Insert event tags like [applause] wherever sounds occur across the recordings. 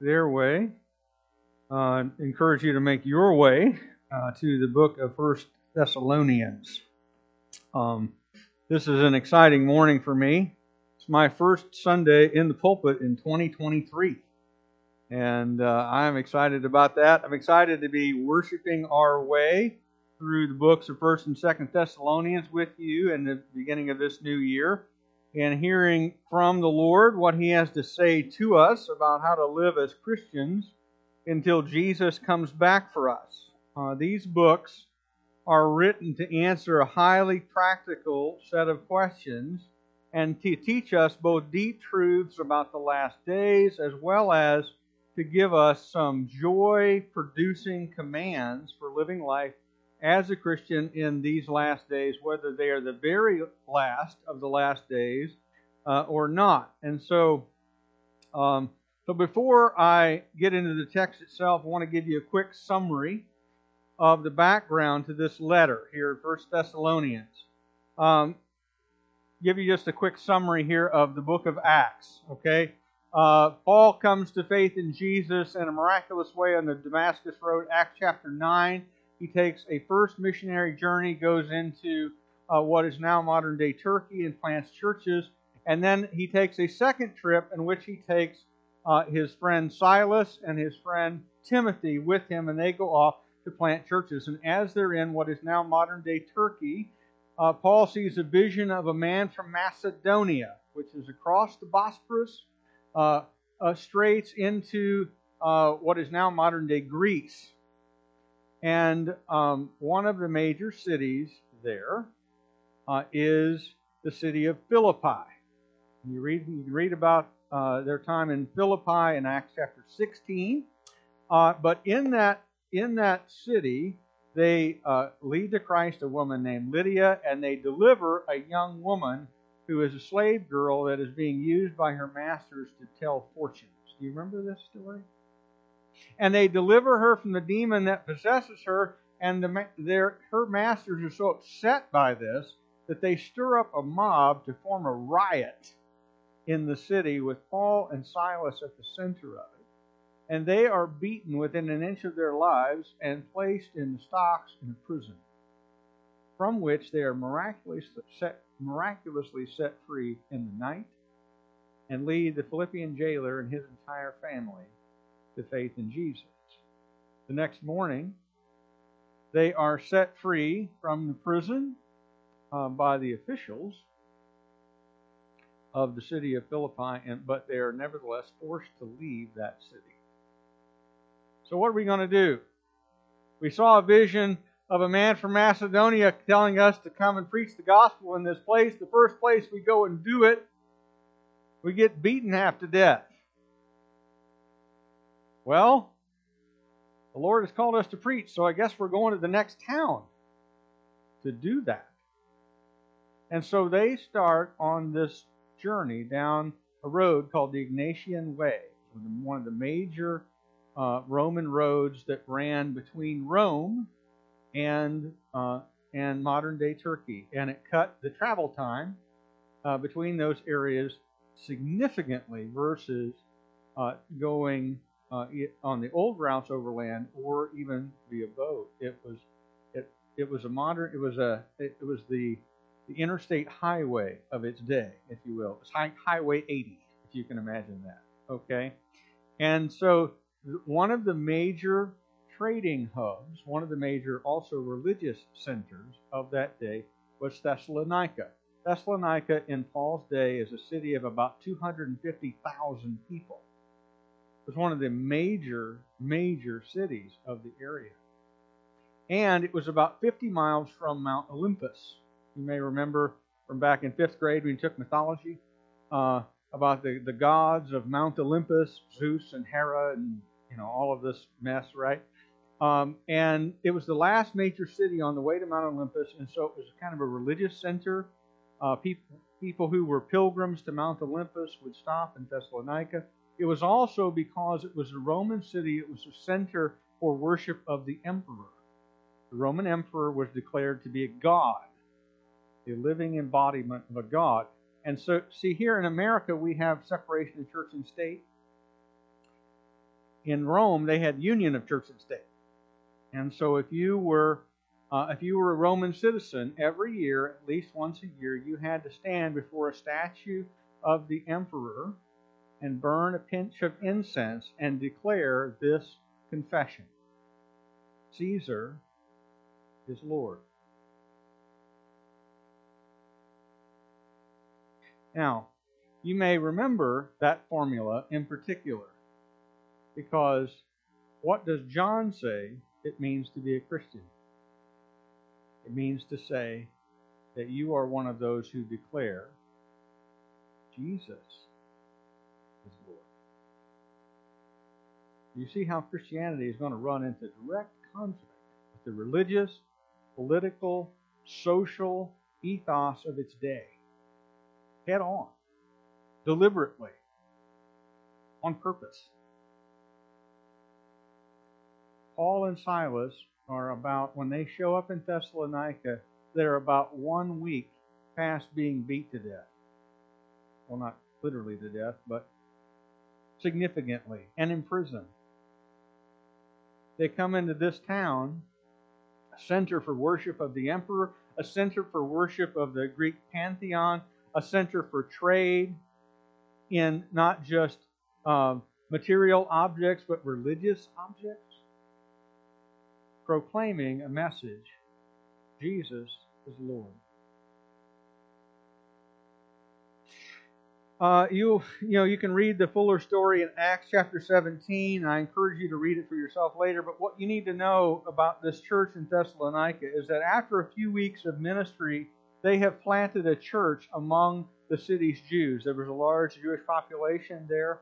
their way, uh, encourage you to make your way uh, to the book of First Thessalonians. Um, this is an exciting morning for me. It's my first Sunday in the pulpit in 2023. And uh, I'm excited about that. I'm excited to be worshiping our way through the books of 1st and 2nd Thessalonians with you in the beginning of this new year and hearing from the Lord what He has to say to us about how to live as Christians until Jesus comes back for us. Uh, these books are written to answer a highly practical set of questions and to teach us both deep truths about the last days as well as to give us some joy producing commands for living life as a Christian in these last days, whether they are the very last of the last days uh, or not. And so, um, so before I get into the text itself, I want to give you a quick summary of the background to this letter here First Thessalonians. Um, give you just a quick summary here of the book of Acts. Okay, uh, Paul comes to faith in Jesus in a miraculous way on the Damascus Road, Acts chapter 9. He takes a first missionary journey, goes into uh, what is now modern day Turkey, and plants churches. And then he takes a second trip in which he takes uh, his friend Silas and his friend Timothy with him, and they go off to plant churches. And as they're in what is now modern day Turkey, uh, Paul sees a vision of a man from Macedonia, which is across the Bosporus uh, uh, straits into uh, what is now modern day Greece. And um, one of the major cities there uh, is the city of Philippi. You read, you read about uh, their time in Philippi in Acts chapter 16. Uh, but in that, in that city, they lead to Christ a woman named Lydia, and they deliver a young woman who is a slave girl that is being used by her masters to tell fortunes. Do you remember this story? And they deliver her from the demon that possesses her, and the, their, her masters are so upset by this that they stir up a mob to form a riot in the city with Paul and Silas at the center of it. And they are beaten within an inch of their lives and placed in the stocks in a prison, from which they are miraculously set miraculously set free in the night and lead the Philippian jailer and his entire family to faith in Jesus. The next morning, they are set free from the prison uh, by the officials of the city of Philippi, and, but they are nevertheless forced to leave that city. So, what are we going to do? We saw a vision of a man from Macedonia telling us to come and preach the gospel in this place, the first place we go and do it, we get beaten half to death. Well, the Lord has called us to preach, so I guess we're going to the next town to do that. And so they start on this journey down a road called the Egnatian Way, one of the major uh, Roman roads that ran between Rome and uh, and modern day Turkey, and it cut the travel time uh, between those areas significantly versus uh, going uh, on the old routes overland or even via boat. It was it it was a modern it was a it, it was the the interstate highway of its day, if you will. It's high, Highway 80, if you can imagine that. Okay, and so one of the major trading hubs, one of the major also religious centers of that day was Thessalonica. Thessalonica in Paul's day is a city of about 250,000 people. Was one of the major, major cities of the area. And it was about 50 miles from Mount Olympus. You may remember from back in fifth grade when you took mythology uh, about the, the gods of Mount Olympus, Zeus and Hera, and you know all of this mess, right? Um, and it was the last major city on the way to Mount Olympus, and so it was kind of a religious center. Uh, people, people who were pilgrims to Mount Olympus would stop in Thessalonica. It was also because it was a Roman city, it was a center for worship of the emperor. The Roman emperor was declared to be a god, a living embodiment of a god. And so, see, here in America, we have separation of church and state. in Rome, they had union of church and state. And so if you were uh, if you were a Roman citizen, every year, at least once a year, you had to stand before a statue of the emperor and burn a pinch of incense and declare this confession Caesar is Lord. Now, you may remember that formula in particular because what does John say it means to be a Christian? It means to say that you are one of those who declare Jesus is Lord. You see how Christianity is going to run into direct conflict with the religious, political, social ethos of its day. Head on, deliberately, on purpose. Paul and Silas are about, when they show up in Thessalonica, they're about one week past being beat to death. Well, not literally to death, but significantly, and imprisoned. They come into this town, a center for worship of the emperor, a center for worship of the Greek pantheon, a center for trade in not just uh, material objects, but religious objects proclaiming a message Jesus is Lord. Uh, you you know you can read the fuller story in Acts chapter 17. I encourage you to read it for yourself later. But what you need to know about this church in Thessalonica is that after a few weeks of ministry, they have planted a church among the city's Jews. There was a large Jewish population there,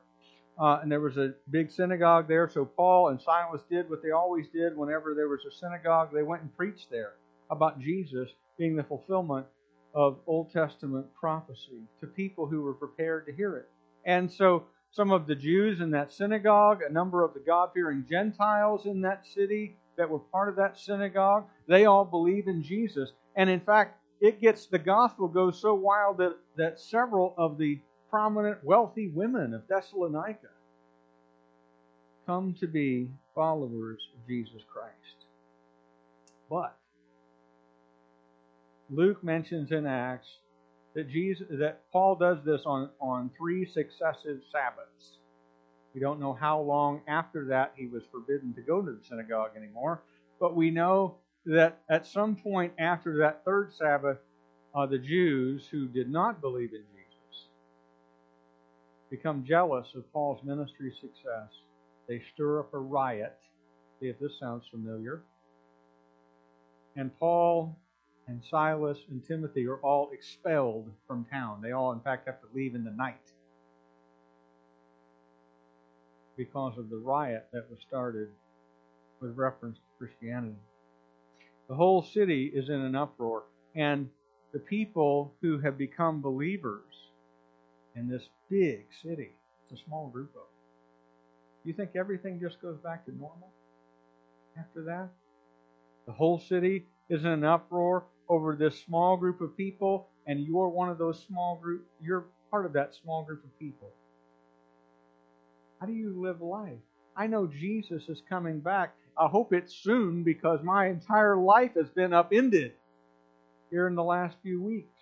uh, and there was a big synagogue there. So Paul and Silas did what they always did whenever there was a synagogue. They went and preached there about Jesus being the fulfillment of Old Testament prophecy to people who were prepared to hear it. And so some of the Jews in that synagogue, a number of the God fearing Gentiles in that city that were part of that synagogue, they all believe in Jesus. And in fact, it gets the gospel goes so wild that, that several of the prominent, wealthy women of Thessalonica come to be followers of Jesus Christ. But Luke mentions in Acts that Jesus that Paul does this on, on three successive Sabbaths. We don't know how long after that he was forbidden to go to the synagogue anymore, but we know that at some point after that third Sabbath, uh, the Jews who did not believe in Jesus become jealous of Paul's ministry success. They stir up a riot. See if this sounds familiar. And Paul and Silas and Timothy are all expelled from town. They all, in fact, have to leave in the night because of the riot that was started with reference to Christianity. The whole city is in an uproar, and the people who have become believers in this big city. It's a small group of them. You think everything just goes back to normal after that? The whole city is in an uproar over this small group of people, and you're one of those small group. You're part of that small group of people. How do you live life? I know Jesus is coming back. I hope it's soon because my entire life has been upended here in the last few weeks.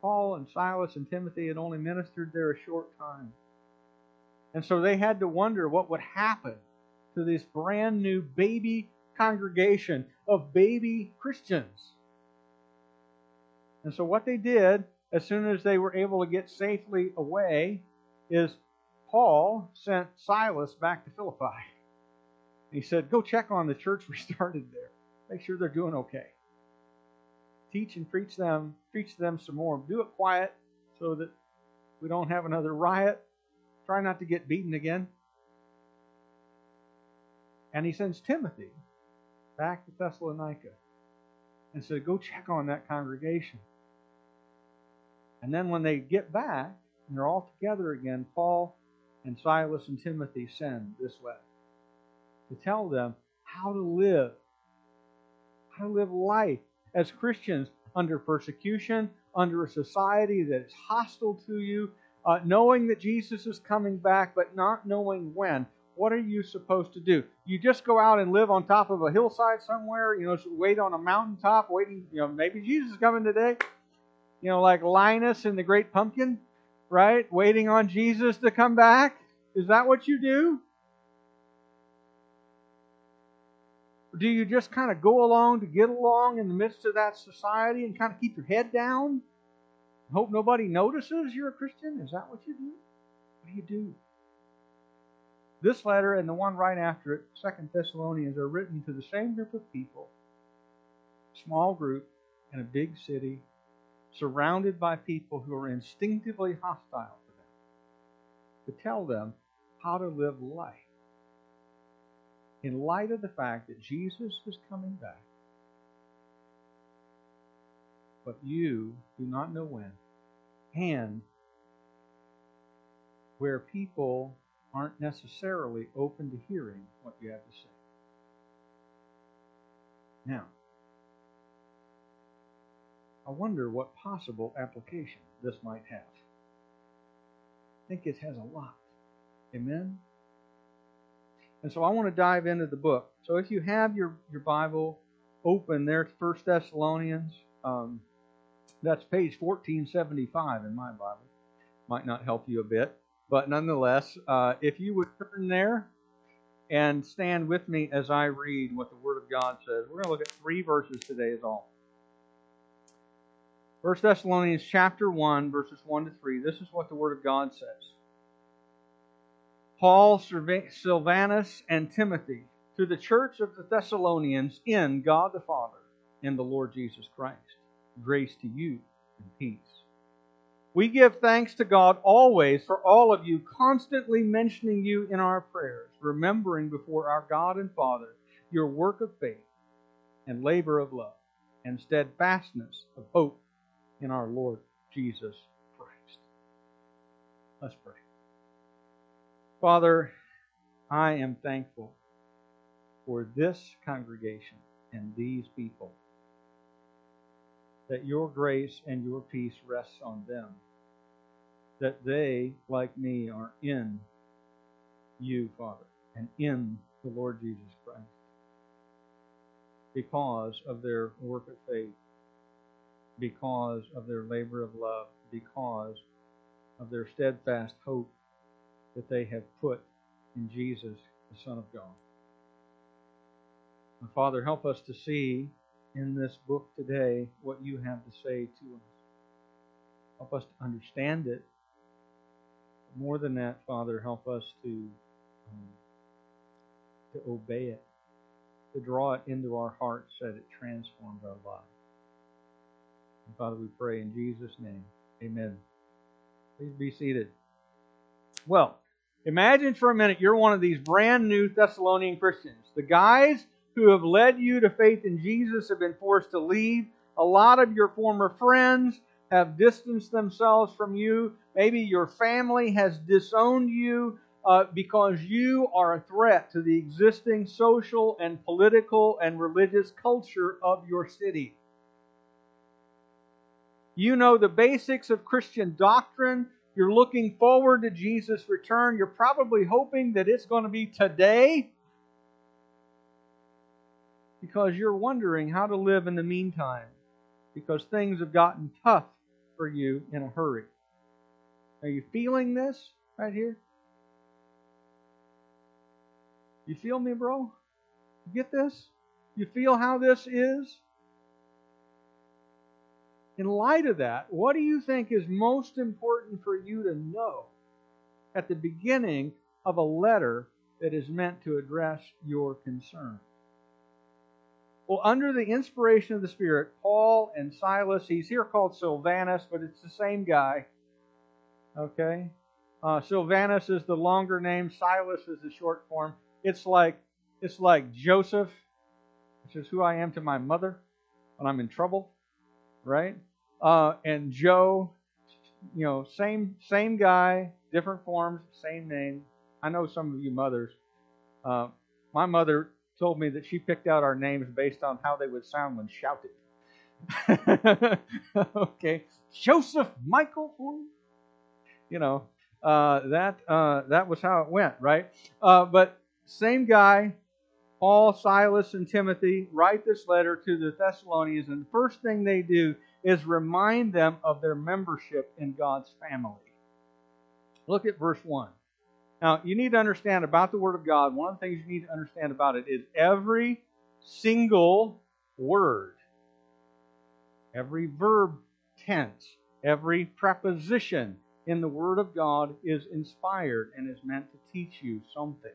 Paul and Silas and Timothy had only ministered there a short time. And so they had to wonder what would happen to this brand new baby congregation of baby Christians. And so what they did, as soon as they were able to get safely away, is Paul sent Silas back to Philippi. He said, Go check on the church we [laughs] started there. Make sure they're doing okay teach and preach them, preach them some more. Do it quiet so that we don't have another riot. Try not to get beaten again. And he sends Timothy back to Thessalonica and said, Go check on that congregation. And then when they get back and they're all together again, Paul and Silas and Timothy send this letter to tell them how to live, how to live life as Christians under persecution, under a society that is hostile to you, uh, knowing that Jesus is coming back, but not knowing when, what are you supposed to do? You just go out and live on top of a hillside somewhere, you know, wait on a mountaintop, waiting, you know, maybe Jesus is coming today. You know, like Linus in the Great Pumpkin, right? Waiting on Jesus to come back. Is that what you do? do you just kind of go along to get along in the midst of that society and kind of keep your head down? Hope nobody notices you're a Christian? Is that what you do? What do you do? This letter and the one right after it, Second Thessalonians, are written to the same group of people, small group in a big city, surrounded by people who are instinctively hostile to them, to tell them how to live life in light of the fact that Jesus is coming back, but you do not know when, and where people aren't necessarily open to hearing what you have to say. Now, I wonder what possible application this might have. I think it has a lot. Amen? And so I want to dive into the book. So if you have your, your Bible open there, First Thessalonians, um, that's page 1475 in my Bible. Might not help you a bit, but nonetheless, uh, if you would turn there and stand with me as I read what the Word of God says. We're going to look at three verses today, is all. First Thessalonians chapter 1, verses 1 to 3. This is what the Word of God says. Paul, Silvanus, and Timothy to the church of the Thessalonians in God the Father and the Lord Jesus Christ. Grace to you and peace. We give thanks to God always for all of you, constantly mentioning you in our prayers, remembering before our God and Father your work of faith and labor of love and steadfastness of hope in our Lord Jesus Christ. Let's pray. Father, I am thankful for this congregation and these people. That your grace and your peace rests on them. That they, like me, are in you, Father, and in the Lord Jesus Christ. Because of their work of faith, because of their labor of love, because of their steadfast hope that they have put in Jesus, the Son of God. And Father, help us to see in this book today what you have to say to us. Help us to understand it. More than that, Father, help us to um, to obey it, to draw it into our hearts that it transforms our lives. And Father, we pray in Jesus' name. Amen. Please be seated. Well, Imagine for a minute you're one of these brand new Thessalonian Christians. The guys who have led you to faith in Jesus have been forced to leave. A lot of your former friends have distanced themselves from you. Maybe your family has disowned you uh, because you are a threat to the existing social and political and religious culture of your city. You know the basics of Christian doctrine you're looking forward to Jesus' return. You're probably hoping that it's going to be today because you're wondering how to live in the meantime because things have gotten tough for you in a hurry. Are you feeling this right here? You feel me, bro? You get this? You feel how this is? in light of that, what do you think is most important for you to know at the beginning of a letter that is meant to address your concern? Well, under the inspiration of the Spirit, Paul and Silas, he's here called Silvanus, but it's the same guy. Okay? Uh, Silvanus is the longer name, Silas is the short form. It's like it's like Joseph, which is who I am to my mother when I'm in trouble right? Uh, and Joe, you know, same same guy, different forms, same name. I know some of you mothers. Uh, my mother told me that she picked out our names based on how they would sound when shouted. [laughs] okay, Joseph Michael. you know, uh, that uh, that was how it went, right? Uh, but same guy, Paul, Silas, and Timothy write this letter to the Thessalonians, and the first thing they do is remind them of their membership in God's family. Look at verse 1. Now, you need to understand about the Word of God, one of the things you need to understand about it is every single word, every verb tense, every preposition in the Word of God is inspired and is meant to teach you something.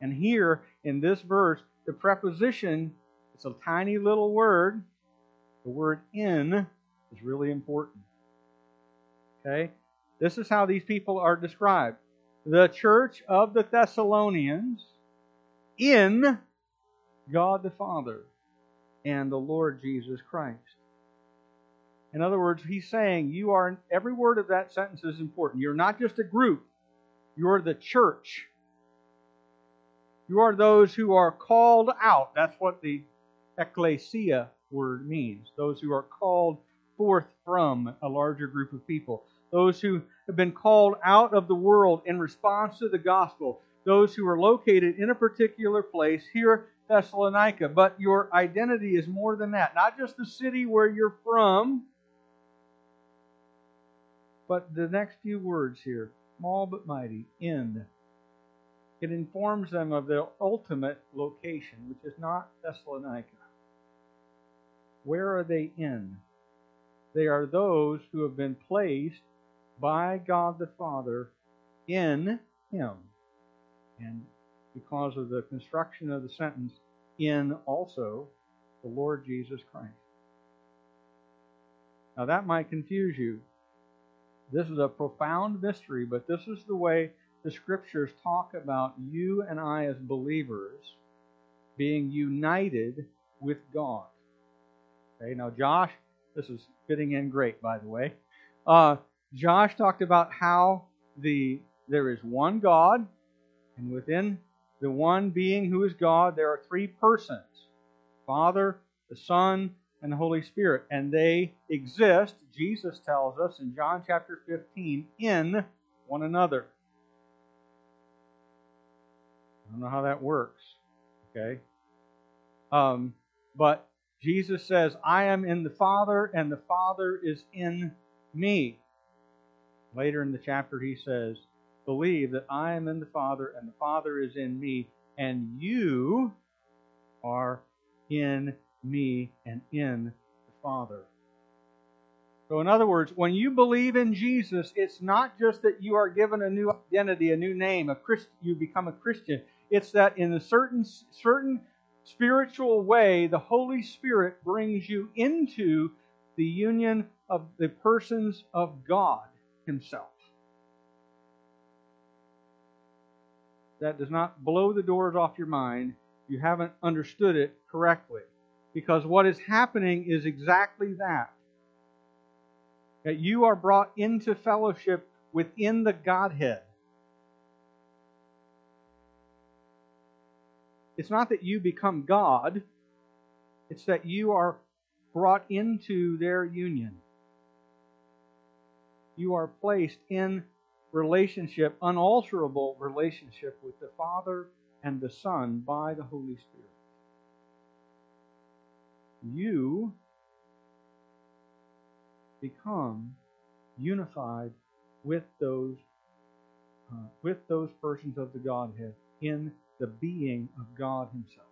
And here in this verse, the preposition, it's a tiny little word. The word in is really important. Okay? This is how these people are described. The church of the Thessalonians in God the Father and the Lord Jesus Christ. In other words, he's saying you are every word of that sentence is important. You're not just a group, you're the church. You are those who are called out. That's what the ecclesia word means. Those who are called forth from a larger group of people. Those who have been called out of the world in response to the gospel. Those who are located in a particular place here Thessalonica. But your identity is more than that. Not just the city where you're from, but the next few words here small but mighty, in. It informs them of their ultimate location, which is not Thessalonica. Where are they in? They are those who have been placed by God the Father in Him. And because of the construction of the sentence, in also the Lord Jesus Christ. Now that might confuse you. This is a profound mystery, but this is the way the scriptures talk about you and I as believers being united with God. Okay, now Josh, this is fitting in great, by the way. Uh, Josh talked about how the there is one God, and within the one being who is God, there are three persons Father, the Son, and the Holy Spirit. And they exist, Jesus tells us in John chapter 15, in one another. I don't know how that works. Okay? Um, but Jesus says, I am in the Father, and the Father is in me. Later in the chapter, he says, Believe that I am in the Father, and the Father is in me, and you are in me and in the Father. So, in other words, when you believe in Jesus, it's not just that you are given a new identity, a new name, a Christ, you become a Christian. It's that in a certain certain spiritual way, the Holy Spirit brings you into the union of the persons of God Himself. That does not blow the doors off your mind. You haven't understood it correctly. Because what is happening is exactly that. That you are brought into fellowship within the Godhead. It's not that you become God, it's that you are brought into their union. You are placed in relationship, unalterable relationship with the Father and the Son by the Holy Spirit you become unified with those uh, with those persons of the Godhead in the being of God Himself.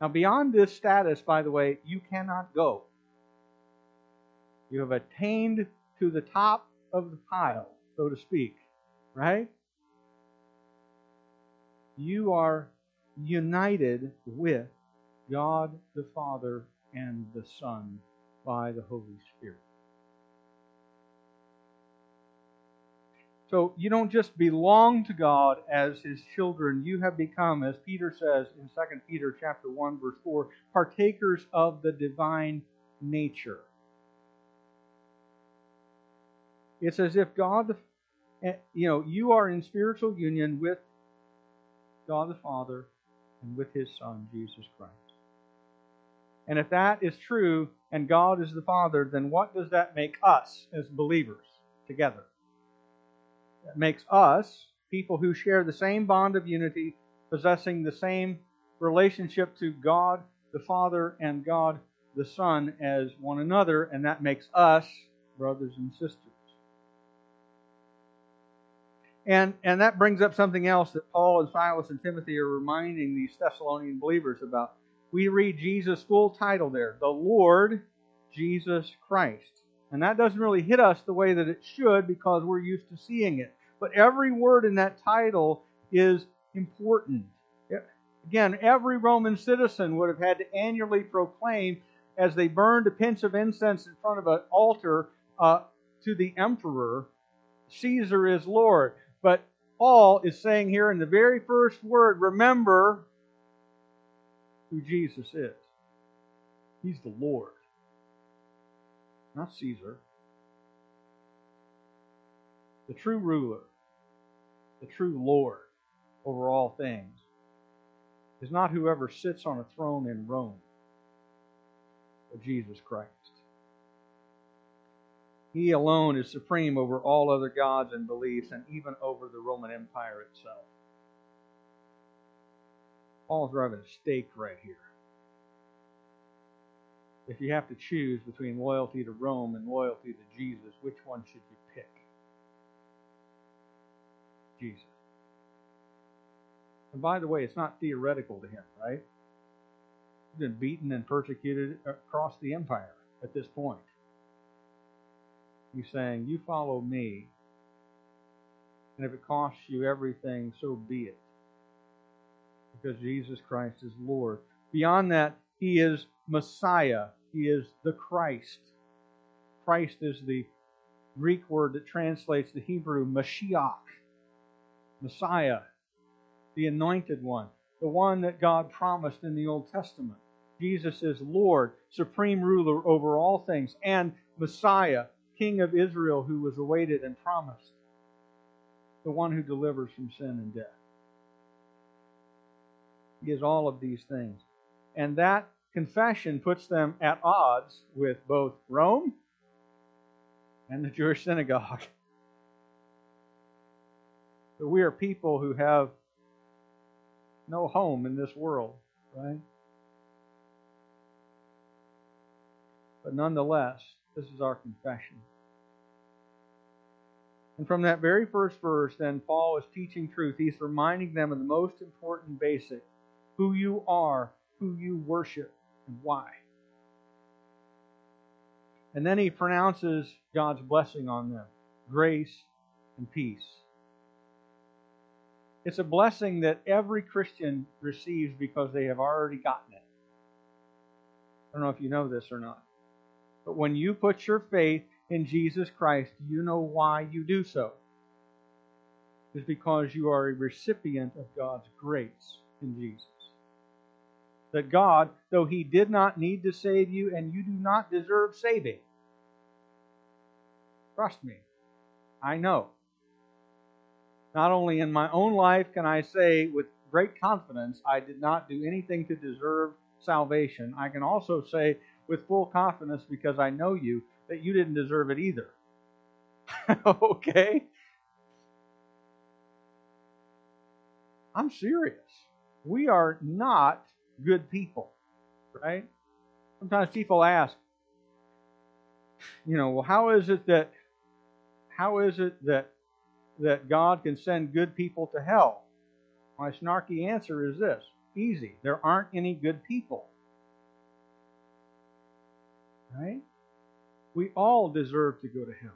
Now, beyond this status, by the way, you cannot go. You have attained to the top of the pile, so to speak, right? You are united with God the Father and the Son by the Holy Spirit. So you don't just belong to God as his children, you have become, as Peter says in 2 Peter chapter 1, verse 4, partakers of the divine nature. It's as if God, eh, you know, you are in spiritual union with God the Father and with his Son, Jesus Christ. And if that is true and God is the Father, then what does that make us as believers together? That makes us people who share the same bond of unity, possessing the same relationship to God the Father and God the Son as one another, and that makes us brothers and sisters. And, and that brings up something else that Paul and Silas and Timothy are reminding these Thessalonian believers about. We read Jesus' full title there, the Lord Jesus Christ. And that doesn't really hit us the way that it should because we're used to seeing it. But every word in that title is important. Again, every Roman citizen would have had to annually proclaim as they burned a pinch of incense in front of an altar uh, to the emperor, Caesar is Lord. But Paul is saying here in the very first word, remember who Jesus is. He's the Lord, not Caesar. The true ruler, the true Lord over all things, is not whoever sits on a throne in Rome, but Jesus Christ. He alone is supreme over all other gods and beliefs, and even over the Roman Empire itself. Paul's driving a stake right here. If you have to choose between loyalty to Rome and loyalty to Jesus, which one should you pick? Jesus. And by the way, it's not theoretical to him, right? He's been beaten and persecuted across the empire at this point. He's saying, You follow me, and if it costs you everything, so be it. Because Jesus Christ is Lord. Beyond that, He is Messiah. He is the Christ. Christ is the Greek word that translates the Hebrew Mashiach, Messiah, the anointed one, the one that God promised in the Old Testament. Jesus is Lord, supreme ruler over all things, and Messiah, King of Israel who was awaited and promised, the one who delivers from sin and death. He is all of these things. And that confession puts them at odds with both Rome and the Jewish synagogue. [laughs] But we are people who have no home in this world, right? But nonetheless, this is our confession. And from that very first verse, then, Paul is teaching truth. He's reminding them of the most important basic who you are, who you worship, and why. And then he pronounces God's blessing on them grace and peace. It's a blessing that every Christian receives because they have already gotten it. I don't know if you know this or not. But when you put your faith in Jesus Christ, you know why you do so. It's because you are a recipient of God's grace in Jesus. That God, though He did not need to save you and you do not deserve saving, trust me, I know. Not only in my own life can I say with great confidence, I did not do anything to deserve salvation, I can also say with full confidence because I know you that you didn't deserve it either. [laughs] okay? I'm serious. We are not good people, right? Sometimes people ask, you know, well, how is it that how is it that that God can send good people to hell? My snarky answer is this: easy. There aren't any good people. Right? We all deserve to go to hell.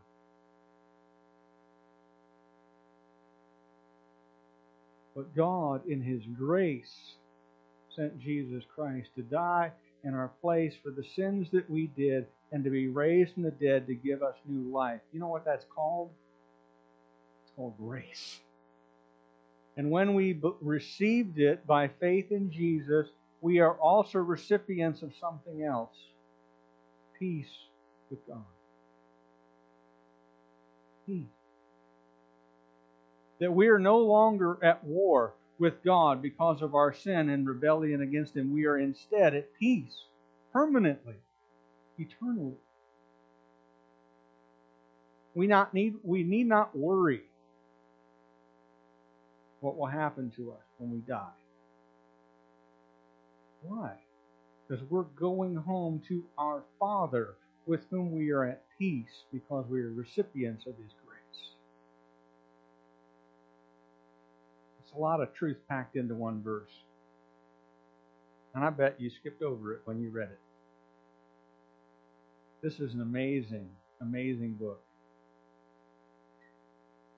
But God, in His grace, sent Jesus Christ to die in our place for the sins that we did and to be raised from the dead to give us new life. You know what that's called? It's called grace. And when we received it by faith in Jesus, we are also recipients of something else peace with God. Peace. That we are no longer at war with God because of our sin and rebellion against Him. We are instead at peace permanently, eternally. We not need we need not worry what will happen to us when we die. Why? Because we're going home to our Father with whom we are at peace because we are recipients of His grace. It's a lot of truth packed into one verse. And I bet you skipped over it when you read it. This is an amazing, amazing book.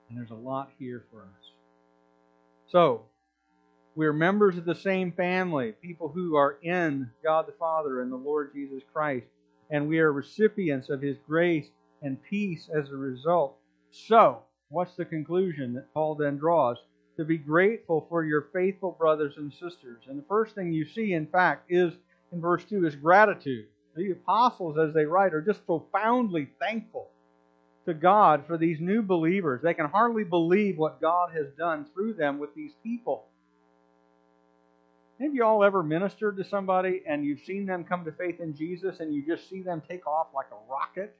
And there's a lot here for us. So, we're members of the same family, people who are in God the Father and the Lord Jesus Christ, and we are recipients of His grace and peace as a result. So, what's the conclusion that Paul then draws? To be grateful for your faithful brothers and sisters. And the first thing you see, in fact, is in verse 2 is gratitude. The apostles, as they write, are just profoundly thankful to God for these new believers. They can hardly believe what God has done through them with these people. Have you all ever ministered to somebody and you've seen them come to faith in Jesus and you just see them take off like a rocket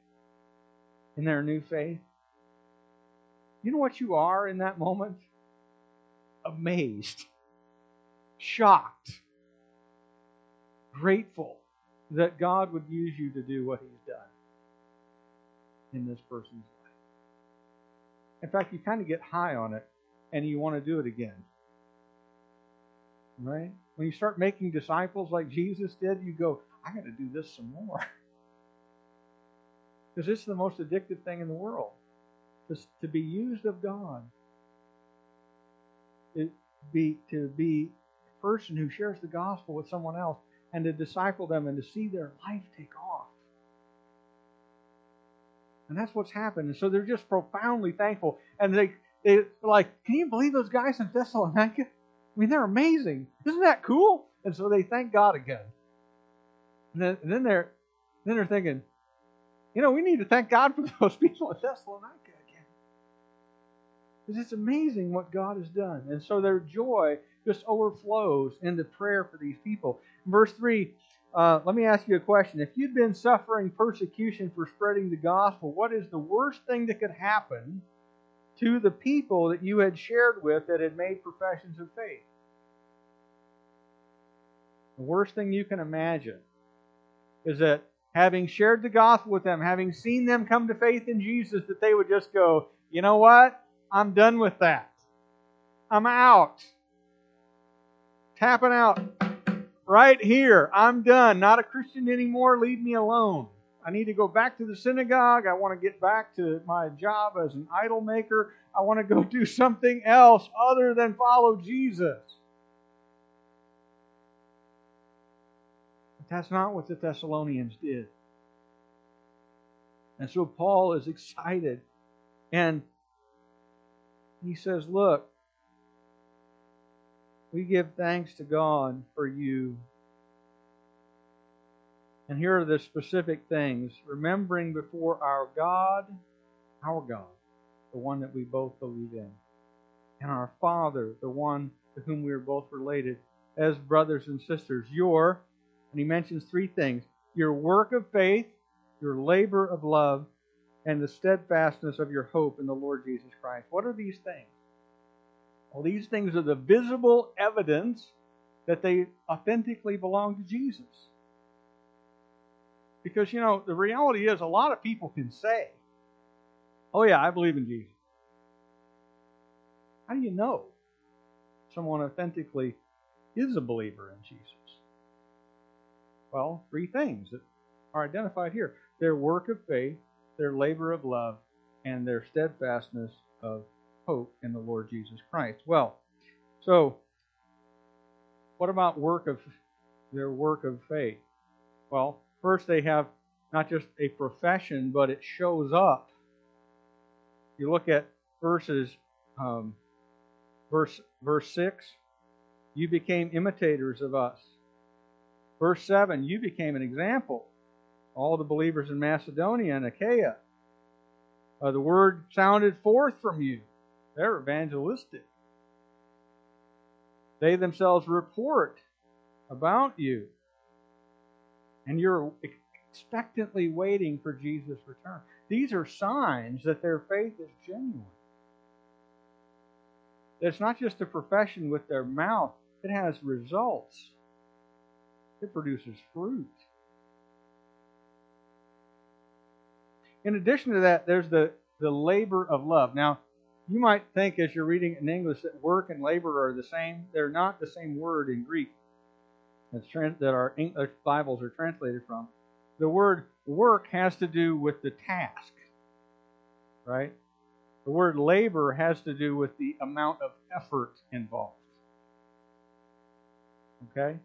in their new faith? You know what you are in that moment? Amazed, shocked, grateful that God would use you to do what He's done in this person's life. In fact, you kind of get high on it and you want to do it again. Right? When you start making disciples like Jesus did, you go, I got to do this some more. [laughs] Because it's the most addictive thing in the world. Just to be used of God. It be to be a person who shares the gospel with someone else and to disciple them and to see their life take off. And that's what's happened. And so they're just profoundly thankful. And they they like, can you believe those guys in Thessalonica? I mean, they're amazing. Isn't that cool? And so they thank God again. And then, and then they're then they're thinking, you know, we need to thank God for [laughs] those people in Thessalonica again. Because it's amazing what God has done. And so their joy just overflows into prayer for these people. Verse 3, uh, let me ask you a question. If you'd been suffering persecution for spreading the gospel, what is the worst thing that could happen to the people that you had shared with that had made professions of faith? The worst thing you can imagine is that having shared the gospel with them, having seen them come to faith in Jesus, that they would just go, you know what? I'm done with that. I'm out. Tapping out right here. I'm done. Not a Christian anymore. Leave me alone. I need to go back to the synagogue. I want to get back to my job as an idol maker. I want to go do something else other than follow Jesus. But that's not what the Thessalonians did. And so Paul is excited. And he says, Look, we give thanks to God for you. And here are the specific things remembering before our God, our God, the one that we both believe in, and our Father, the one to whom we are both related as brothers and sisters. Your, and he mentions three things your work of faith, your labor of love, and the steadfastness of your hope in the Lord Jesus Christ. What are these things? Well, these things are the visible evidence that they authentically belong to Jesus. Because, you know, the reality is a lot of people can say, oh, yeah, I believe in Jesus. How do you know someone authentically is a believer in Jesus? Well, three things that are identified here their work of faith, their labor of love, and their steadfastness of hope in the Lord Jesus Christ. Well, so what about work of their work of faith? Well, first they have not just a profession, but it shows up. You look at verses, um, verse verse six. You became imitators of us. Verse seven. You became an example. All the believers in Macedonia and Achaia. Uh, the word sounded forth from you. They're evangelistic. They themselves report about you. And you're expectantly waiting for Jesus' return. These are signs that their faith is genuine. It's not just a profession with their mouth, it has results. It produces fruit. In addition to that, there's the, the labor of love. Now, you might think as you're reading in English that work and labor are the same. They're not the same word in Greek that our English Bibles are translated from. The word work has to do with the task, right? The word labor has to do with the amount of effort involved. Okay?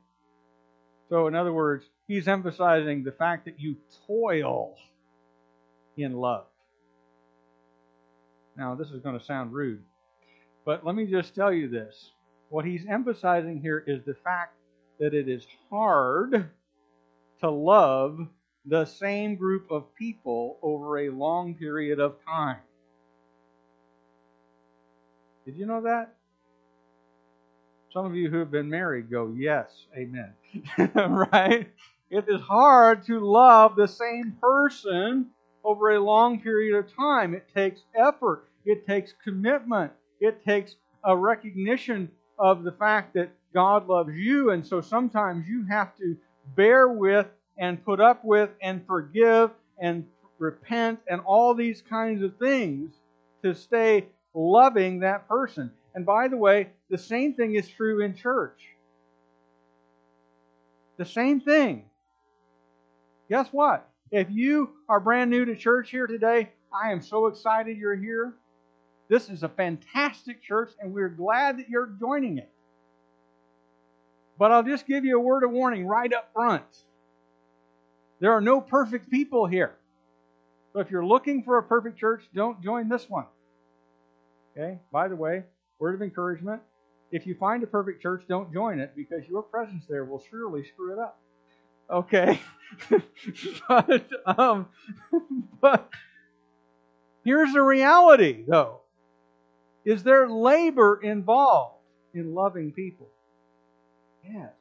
So, in other words, he's emphasizing the fact that you toil in love. Now, this is going to sound rude, but let me just tell you this. What he's emphasizing here is the fact that it is hard to love the same group of people over a long period of time. Did you know that? Some of you who have been married go, yes, amen. [laughs] right? It is hard to love the same person over a long period of time. It takes effort, it takes commitment, it takes a recognition of the fact that God loves you. And so sometimes you have to bear with and put up with and forgive and repent and all these kinds of things to stay loving that person. And by the way, the same thing is true in church. The same thing. Guess what? If you are brand new to church here today, I am so excited you're here. This is a fantastic church, and we're glad that you're joining it. But I'll just give you a word of warning right up front. There are no perfect people here. So if you're looking for a perfect church, don't join this one. Okay? By the way, word of encouragement if you find a perfect church, don't join it because your presence there will surely screw it up. Okay? [laughs] but, um, [laughs] but here's the reality, though. Is there labor involved in loving people? Yes.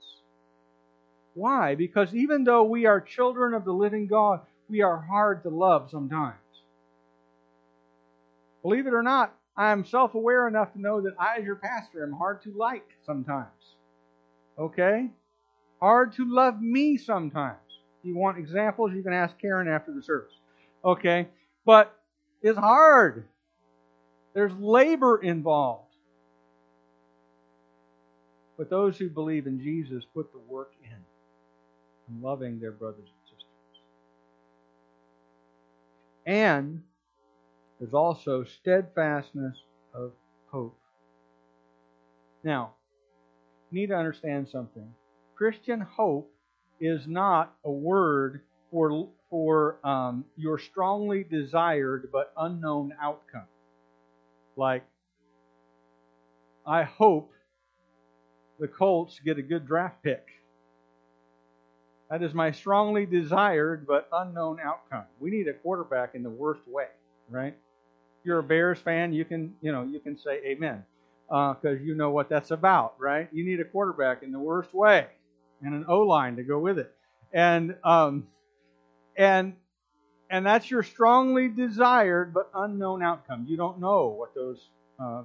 Why? Because even though we are children of the living God, we are hard to love sometimes. Believe it or not, I am self aware enough to know that I, as your pastor, am hard to like sometimes. Okay? Hard to love me sometimes. If you want examples, you can ask Karen after the service. Okay? But it's hard. There's labor involved. But those who believe in Jesus put the work in in loving their brothers and sisters. And there's also steadfastness of hope. Now, you need to understand something. Christian hope is not a word for, for um, your strongly desired but unknown outcome. Like, I hope the Colts get a good draft pick. That is my strongly desired but unknown outcome. We need a quarterback in the worst way, right? If you're a Bears fan, you can, you know, you can say amen because uh, you know what that's about, right? You need a quarterback in the worst way and an O line to go with it, and um, and and that's your strongly desired but unknown outcome. You don't know what those uh,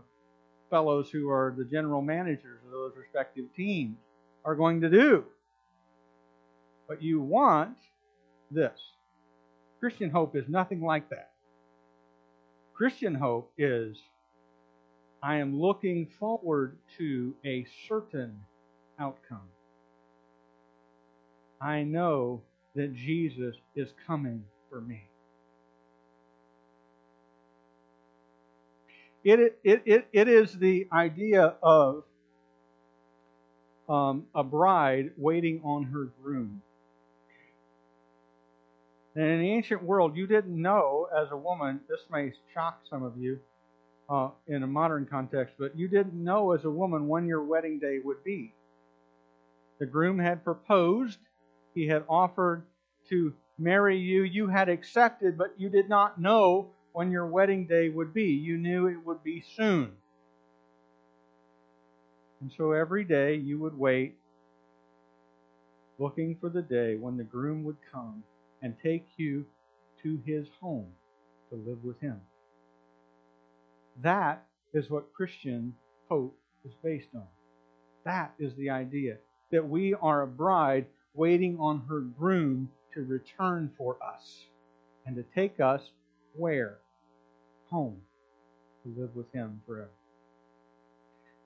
fellows who are the general managers of those respective teams are going to do. But you want this. Christian hope is nothing like that. Christian hope is I am looking forward to a certain outcome. I know that Jesus is coming for me. It, it, it, it is the idea of um, a bride waiting on her groom. And in the ancient world, you didn't know as a woman, this may shock some of you uh, in a modern context, but you didn't know as a woman when your wedding day would be. The groom had proposed, he had offered to marry you, you had accepted, but you did not know when your wedding day would be. You knew it would be soon. And so every day you would wait looking for the day when the groom would come and take you to his home to live with him. That is what Christian hope is based on. That is the idea that we are a bride waiting on her groom to return for us and to take us where? Home to live with him forever.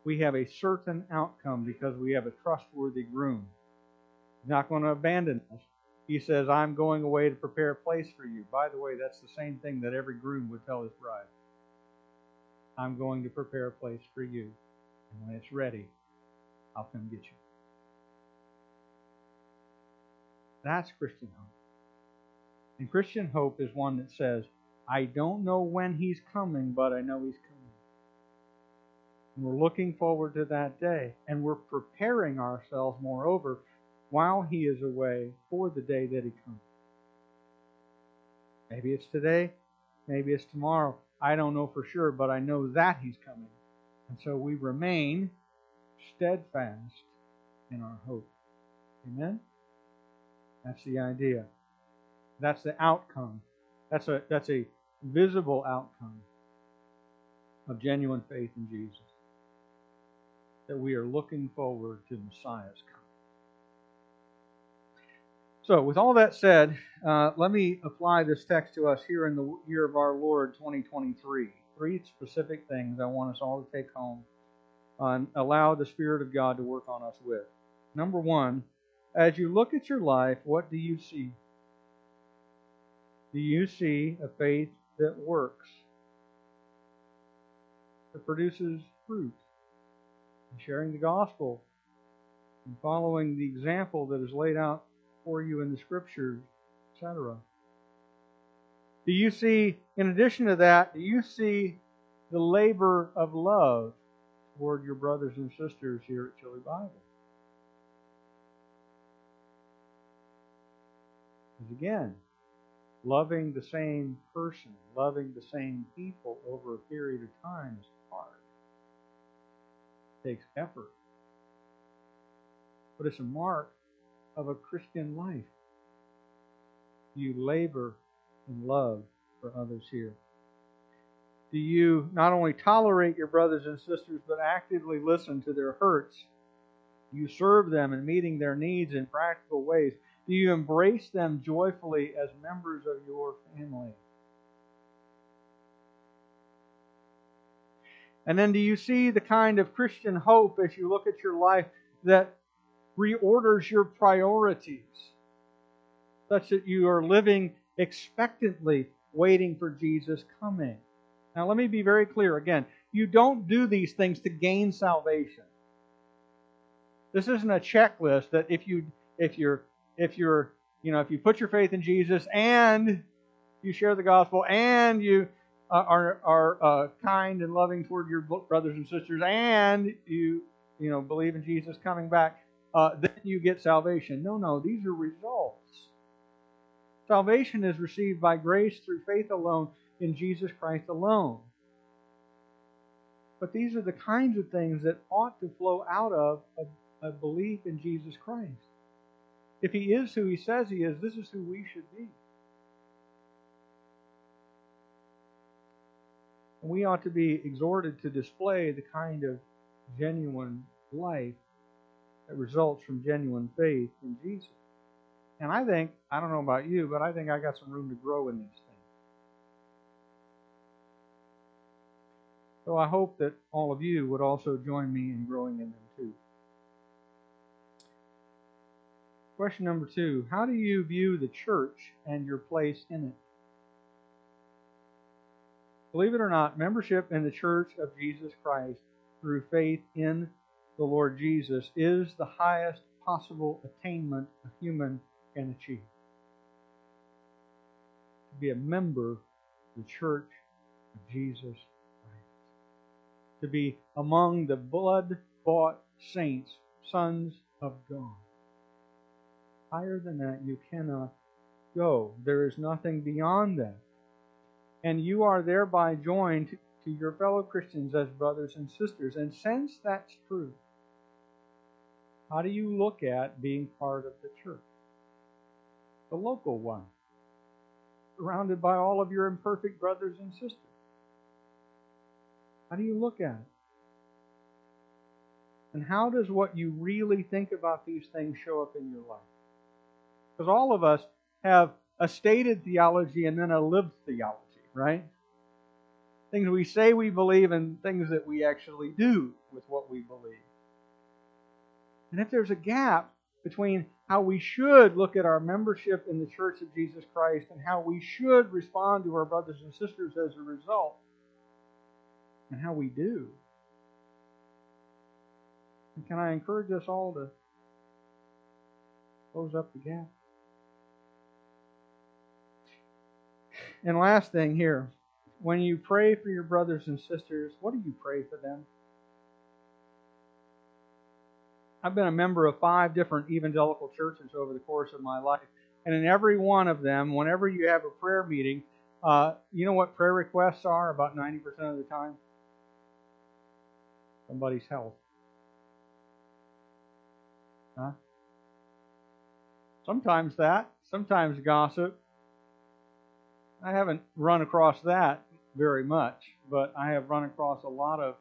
We have a certain outcome because we have a trustworthy groom. He's not going to abandon us. He says, I'm going away to prepare a place for you. By the way, that's the same thing that every groom would tell his bride. I'm going to prepare a place for you. And when it's ready, I'll come get you. That's Christian hope. And Christian hope is one that says, I don't know when he's coming, but I know he's coming. And we're looking forward to that day. And we're preparing ourselves, moreover, while he is away for the day that he comes. Maybe it's today, maybe it's tomorrow. I don't know for sure, but I know that he's coming. And so we remain steadfast in our hope. Amen? That's the idea. That's the outcome. That's a that's a visible outcome of genuine faith in Jesus. That we are looking forward to Messiah's coming. So, with all that said, uh, let me apply this text to us here in the year of our Lord 2023. Three specific things I want us all to take home and allow the Spirit of God to work on us with. Number one, as you look at your life, what do you see? Do you see a faith that works, that produces fruit, and sharing the gospel, and following the example that is laid out for you in the scriptures, etc.? Do you see, in addition to that, do you see the labor of love toward your brothers and sisters here at Chili Bible? Again, loving the same person, loving the same people over a period of time is hard. It takes effort. But it's a mark of a Christian life. You labor in love for others here. Do you not only tolerate your brothers and sisters, but actively listen to their hurts? You serve them in meeting their needs in practical ways. Do you embrace them joyfully as members of your family? And then do you see the kind of Christian hope as you look at your life that reorders your priorities such that you are living expectantly waiting for Jesus' coming? Now, let me be very clear again. You don't do these things to gain salvation. This isn't a checklist that if you if you're if you're, you know, if you put your faith in Jesus and you share the gospel and you uh, are are uh, kind and loving toward your brothers and sisters and you you know believe in Jesus coming back, uh, then you get salvation. No, no, these are results. Salvation is received by grace through faith alone in Jesus Christ alone. But these are the kinds of things that ought to flow out of a, a belief in Jesus Christ. If he is who he says he is, this is who we should be. And we ought to be exhorted to display the kind of genuine life that results from genuine faith in Jesus. And I think, I don't know about you, but I think I got some room to grow in these things. So I hope that all of you would also join me in growing in them too. Question number two How do you view the church and your place in it? Believe it or not, membership in the church of Jesus Christ through faith in the Lord Jesus is the highest possible attainment a human can achieve. To be a member of the church of Jesus Christ. To be among the blood bought saints, sons of God. Higher than that, you cannot go. There is nothing beyond that. And you are thereby joined to your fellow Christians as brothers and sisters. And since that's true, How do you look at being part of the church? The local one, surrounded by all of your imperfect brothers and sisters. How do you look at it? And how does what you really think about these things show up in your life? Because all of us have a stated theology and then a lived theology, right? Things we say we believe and things that we actually do with what we believe. And if there's a gap between how we should look at our membership in the Church of Jesus Christ and how we should respond to our brothers and sisters as a result, and how we do, and can I encourage us all to close up the gap? And last thing here, when you pray for your brothers and sisters, what do you pray for them? I've been a member of five different evangelical churches over the course of my life. And in every one of them, whenever you have a prayer meeting, uh, you know what prayer requests are about 90% of the time? Somebody's health. Huh? Sometimes that, sometimes gossip, I haven't run across that very much, but I have run across a lot of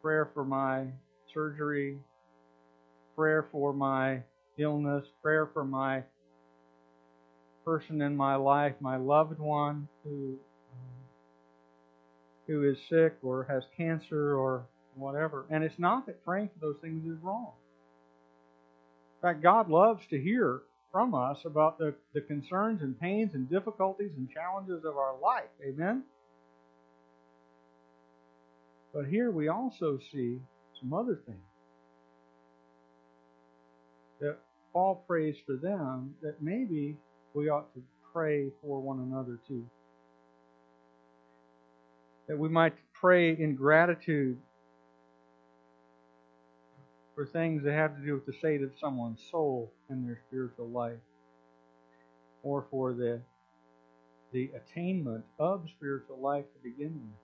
prayer for my surgery, prayer for my illness, prayer for my person in my life, my loved one who um, who is sick or has cancer or whatever. And it's not that praying for those things is wrong. In fact, God loves to hear from us about the, the concerns and pains and difficulties and challenges of our life. Amen? But here we also see some other things. That Paul prays for them that maybe we ought to pray for one another too. That we might pray in gratitude for things that have to do with the state of someone's soul and their spiritual life, or for the the attainment of spiritual life to begin with.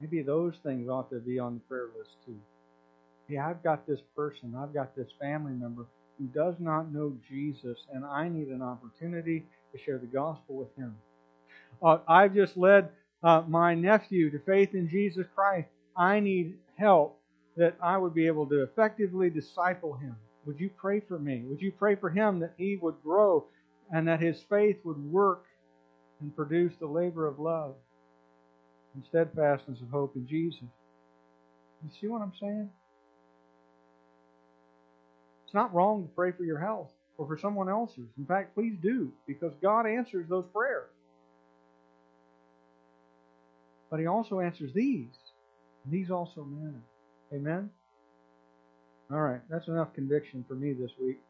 Maybe those things ought to be on the prayer list too. Hey, I've got this person, I've got this family member who does not know Jesus, and I need an opportunity to share the gospel with him. Uh, I've just led uh, my nephew to faith in Jesus Christ. I need help that I would be able to effectively disciple him. Would you pray for me? Would you pray for him that he would grow and that his faith would work and produce the labor of love and steadfastness of hope in Jesus? You see what I'm saying? It's not wrong to pray for your health or for someone else's. In fact, please do, because God answers those prayers. But He also answers these, and these also matter. Amen? All right, that's enough conviction for me this week.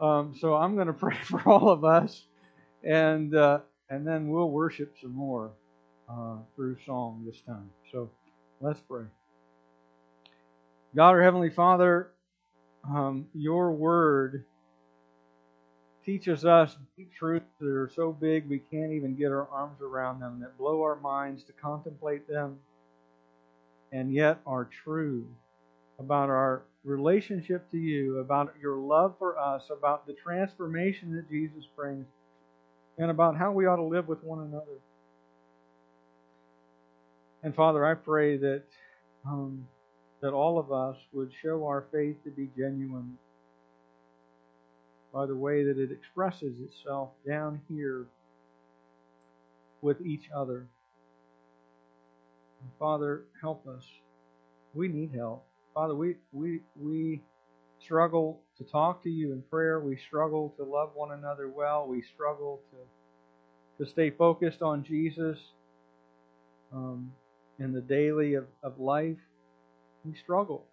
Um, so I'm going [laughs] to pray for all of us, and uh, and then we'll worship some more uh, through song this time. So let's pray. God, our heavenly Father, um, Your Word teaches us truths that are so big we can't even get our arms around them, that blow our minds to contemplate them and yet are true about our relationship to you, about your love for us, about the transformation that Jesus brings, and about how we ought to live with one another. And Father, I pray that um, that all of us would show our faith to be genuine by the way that it expresses itself down here with each other. Father, help us. We need help. Father, we, we, we struggle to talk to you in prayer. We struggle to love one another well. We struggle to, to stay focused on Jesus um, in the daily of, of life. We struggle.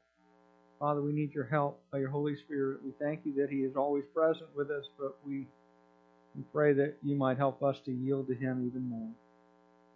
Father, we need your help by your Holy Spirit. We thank you that He is always present with us, but we, we pray that you might help us to yield to Him even more.